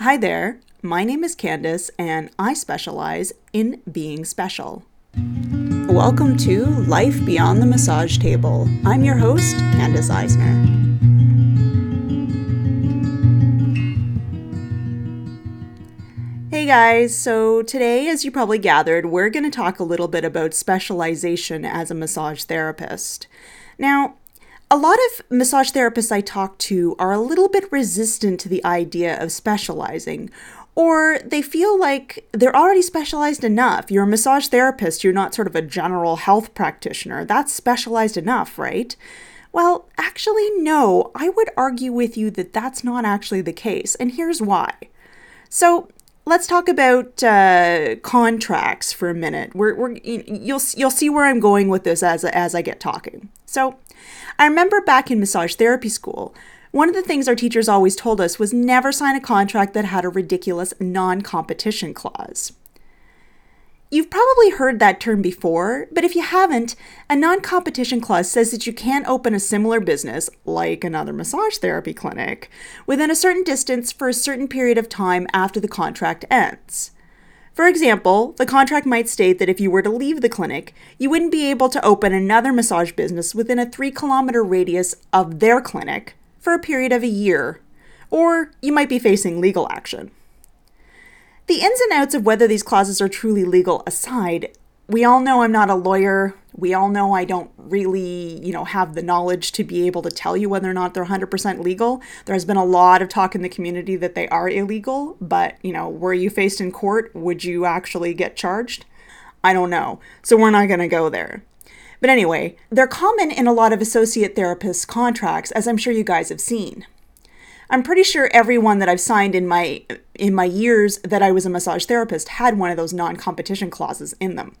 Hi there, my name is Candace and I specialize in being special. Welcome to Life Beyond the Massage Table. I'm your host, Candace Eisner. Hey guys, so today, as you probably gathered, we're going to talk a little bit about specialization as a massage therapist. Now, a lot of massage therapists I talk to are a little bit resistant to the idea of specializing, or they feel like they're already specialized enough. You're a massage therapist, you're not sort of a general health practitioner. That's specialized enough, right? Well, actually, no. I would argue with you that that's not actually the case, and here's why. So, let's talk about uh, contracts for a minute. We're, we're you'll you'll see where I'm going with this as as I get talking. So, I remember back in massage therapy school, one of the things our teachers always told us was never sign a contract that had a ridiculous non competition clause. You've probably heard that term before, but if you haven't, a non competition clause says that you can't open a similar business, like another massage therapy clinic, within a certain distance for a certain period of time after the contract ends. For example, the contract might state that if you were to leave the clinic, you wouldn't be able to open another massage business within a three kilometer radius of their clinic for a period of a year, or you might be facing legal action. The ins and outs of whether these clauses are truly legal aside, we all know I'm not a lawyer. We all know I don't really, you know, have the knowledge to be able to tell you whether or not they're 100% legal. There has been a lot of talk in the community that they are illegal, but, you know, were you faced in court? Would you actually get charged? I don't know. So we're not going to go there. But anyway, they're common in a lot of associate therapists' contracts, as I'm sure you guys have seen. I'm pretty sure everyone that I've signed in my in my years that I was a massage therapist had one of those non-competition clauses in them.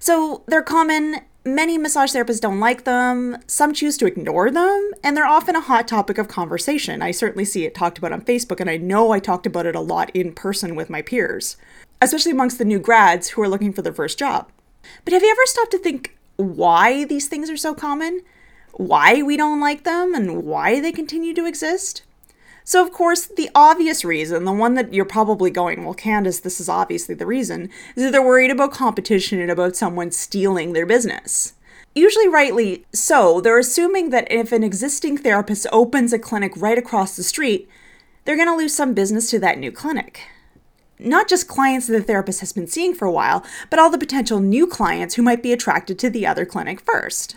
So they're common. Many massage therapists don't like them. Some choose to ignore them, and they're often a hot topic of conversation. I certainly see it talked about on Facebook, and I know I talked about it a lot in person with my peers, especially amongst the new grads who are looking for their first job. But have you ever stopped to think why these things are so common? Why we don't like them, and why they continue to exist? So, of course, the obvious reason, the one that you're probably going, well, Candace, this is obviously the reason, is that they're worried about competition and about someone stealing their business. Usually, rightly so, they're assuming that if an existing therapist opens a clinic right across the street, they're going to lose some business to that new clinic. Not just clients that the therapist has been seeing for a while, but all the potential new clients who might be attracted to the other clinic first.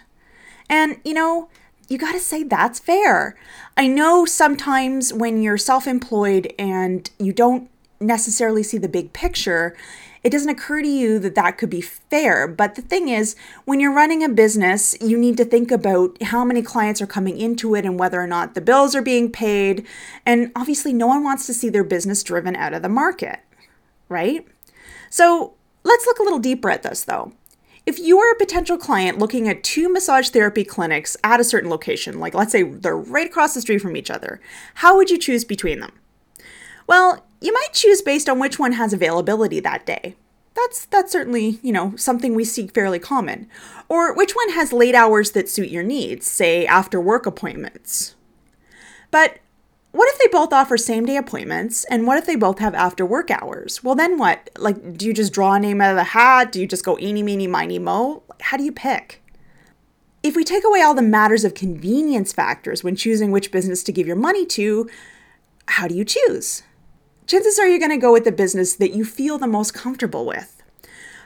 And, you know, you got to say that's fair. I know sometimes when you're self employed and you don't necessarily see the big picture, it doesn't occur to you that that could be fair. But the thing is, when you're running a business, you need to think about how many clients are coming into it and whether or not the bills are being paid. And obviously, no one wants to see their business driven out of the market, right? So let's look a little deeper at this though. If you are a potential client looking at two massage therapy clinics at a certain location, like let's say they're right across the street from each other, how would you choose between them? Well, you might choose based on which one has availability that day. That's that's certainly, you know, something we see fairly common. Or which one has late hours that suit your needs, say after work appointments. But what if they both offer same day appointments and what if they both have after work hours? Well, then what? Like, do you just draw a name out of the hat? Do you just go eeny, meeny, miny, mo? How do you pick? If we take away all the matters of convenience factors when choosing which business to give your money to, how do you choose? Chances are you're going to go with the business that you feel the most comfortable with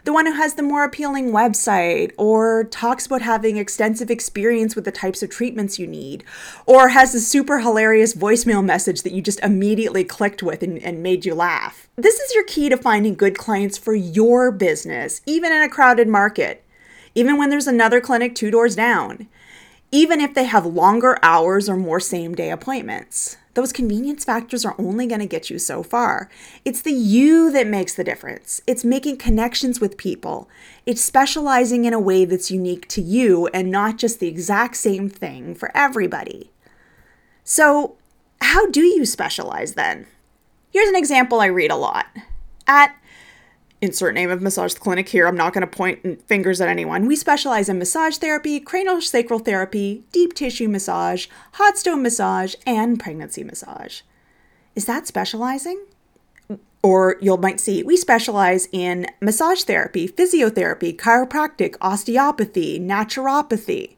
the one who has the more appealing website, or talks about having extensive experience with the types of treatments you need, or has a super hilarious voicemail message that you just immediately clicked with and, and made you laugh. This is your key to finding good clients for your business, even in a crowded market, even when there's another clinic two doors down, even if they have longer hours or more same day appointments. Those convenience factors are only going to get you so far. It's the you that makes the difference. It's making connections with people. It's specializing in a way that's unique to you and not just the exact same thing for everybody. So, how do you specialize then? Here's an example I read a lot. At insert name of massage clinic here. I'm not going to point fingers at anyone. We specialize in massage therapy, craniosacral therapy, deep tissue massage, hot stone massage, and pregnancy massage. Is that specializing? Or you might see we specialize in massage therapy, physiotherapy, chiropractic, osteopathy, naturopathy.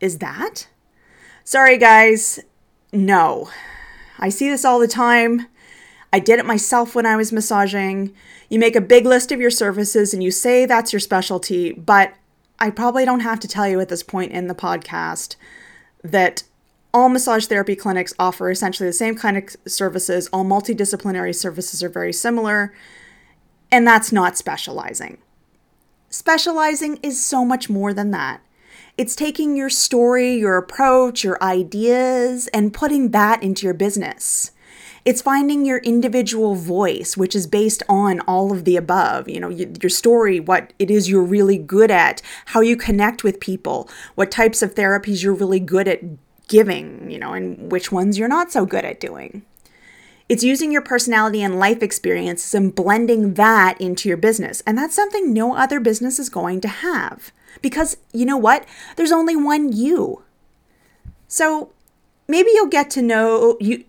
Is that? Sorry, guys. No. I see this all the time. I did it myself when I was massaging. You make a big list of your services and you say that's your specialty, but I probably don't have to tell you at this point in the podcast that all massage therapy clinics offer essentially the same kind of services. All multidisciplinary services are very similar, and that's not specializing. Specializing is so much more than that. It's taking your story, your approach, your ideas, and putting that into your business. It's finding your individual voice, which is based on all of the above. You know, your story, what it is you're really good at, how you connect with people, what types of therapies you're really good at giving, you know, and which ones you're not so good at doing. It's using your personality and life experiences and blending that into your business. And that's something no other business is going to have. Because you know what? There's only one you. So maybe you'll get to know you.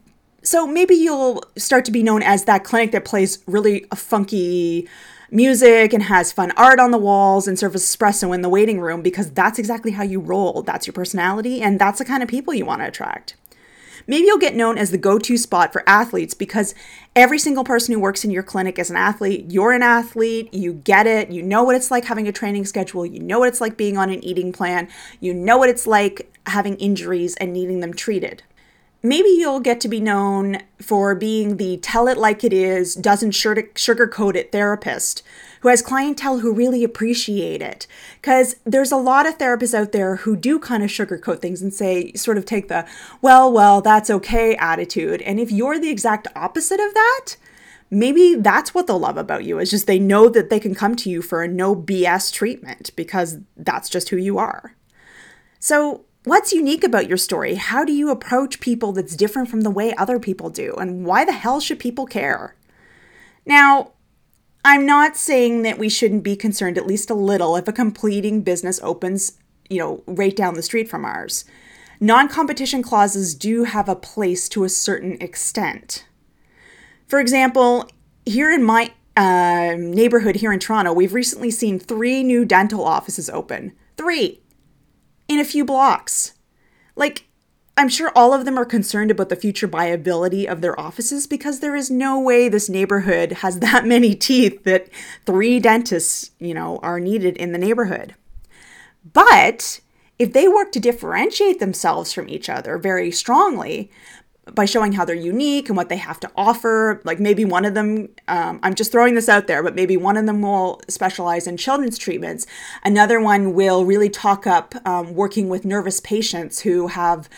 So maybe you'll start to be known as that clinic that plays really funky music and has fun art on the walls and serves espresso in the waiting room because that's exactly how you roll. That's your personality, and that's the kind of people you want to attract. Maybe you'll get known as the go to spot for athletes because every single person who works in your clinic is an athlete. You're an athlete, you get it, you know what it's like having a training schedule, you know what it's like being on an eating plan, you know what it's like having injuries and needing them treated maybe you'll get to be known for being the tell it like it is, doesn't sugarcoat it therapist who has clientele who really appreciate it. Because there's a lot of therapists out there who do kind of sugarcoat things and say, sort of take the, well, well, that's okay attitude. And if you're the exact opposite of that, maybe that's what they'll love about you is just they know that they can come to you for a no BS treatment because that's just who you are. So What's unique about your story? How do you approach people that's different from the way other people do? And why the hell should people care? Now, I'm not saying that we shouldn't be concerned at least a little if a completing business opens, you know, right down the street from ours. Non competition clauses do have a place to a certain extent. For example, here in my uh, neighborhood here in Toronto, we've recently seen three new dental offices open. Three in a few blocks. Like, I'm sure all of them are concerned about the future viability of their offices because there is no way this neighborhood has that many teeth that three dentists, you know, are needed in the neighborhood. But if they work to differentiate themselves from each other very strongly by showing how they're unique and what they have to offer. Like maybe one of them, um, I'm just throwing this out there, but maybe one of them will specialize in children's treatments. Another one will really talk up um, working with nervous patients who have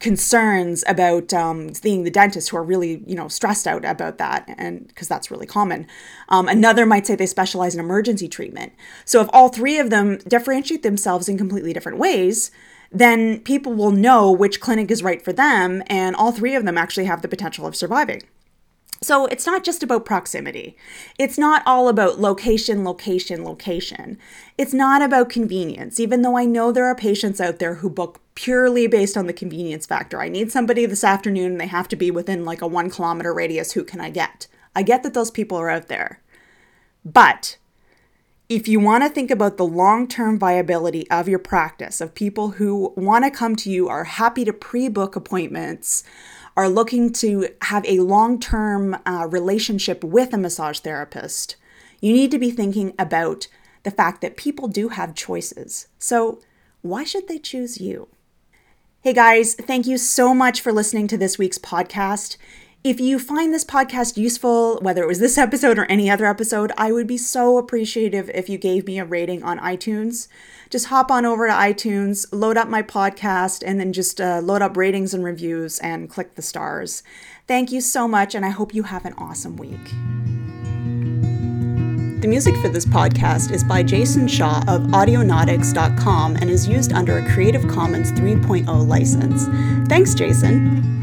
concerns about um, seeing the dentist who are really you know stressed out about that and because that's really common um, another might say they specialize in emergency treatment so if all three of them differentiate themselves in completely different ways then people will know which clinic is right for them, and all three of them actually have the potential of surviving. So it's not just about proximity. It's not all about location, location, location. It's not about convenience, even though I know there are patients out there who book purely based on the convenience factor. I need somebody this afternoon and they have to be within like a one kilometer radius. Who can I get? I get that those people are out there. But if you want to think about the long term viability of your practice, of people who want to come to you, are happy to pre book appointments, are looking to have a long term uh, relationship with a massage therapist, you need to be thinking about the fact that people do have choices. So, why should they choose you? Hey guys, thank you so much for listening to this week's podcast. If you find this podcast useful, whether it was this episode or any other episode, I would be so appreciative if you gave me a rating on iTunes. Just hop on over to iTunes, load up my podcast, and then just uh, load up ratings and reviews and click the stars. Thank you so much, and I hope you have an awesome week. The music for this podcast is by Jason Shaw of Audionautix.com and is used under a Creative Commons 3.0 license. Thanks, Jason.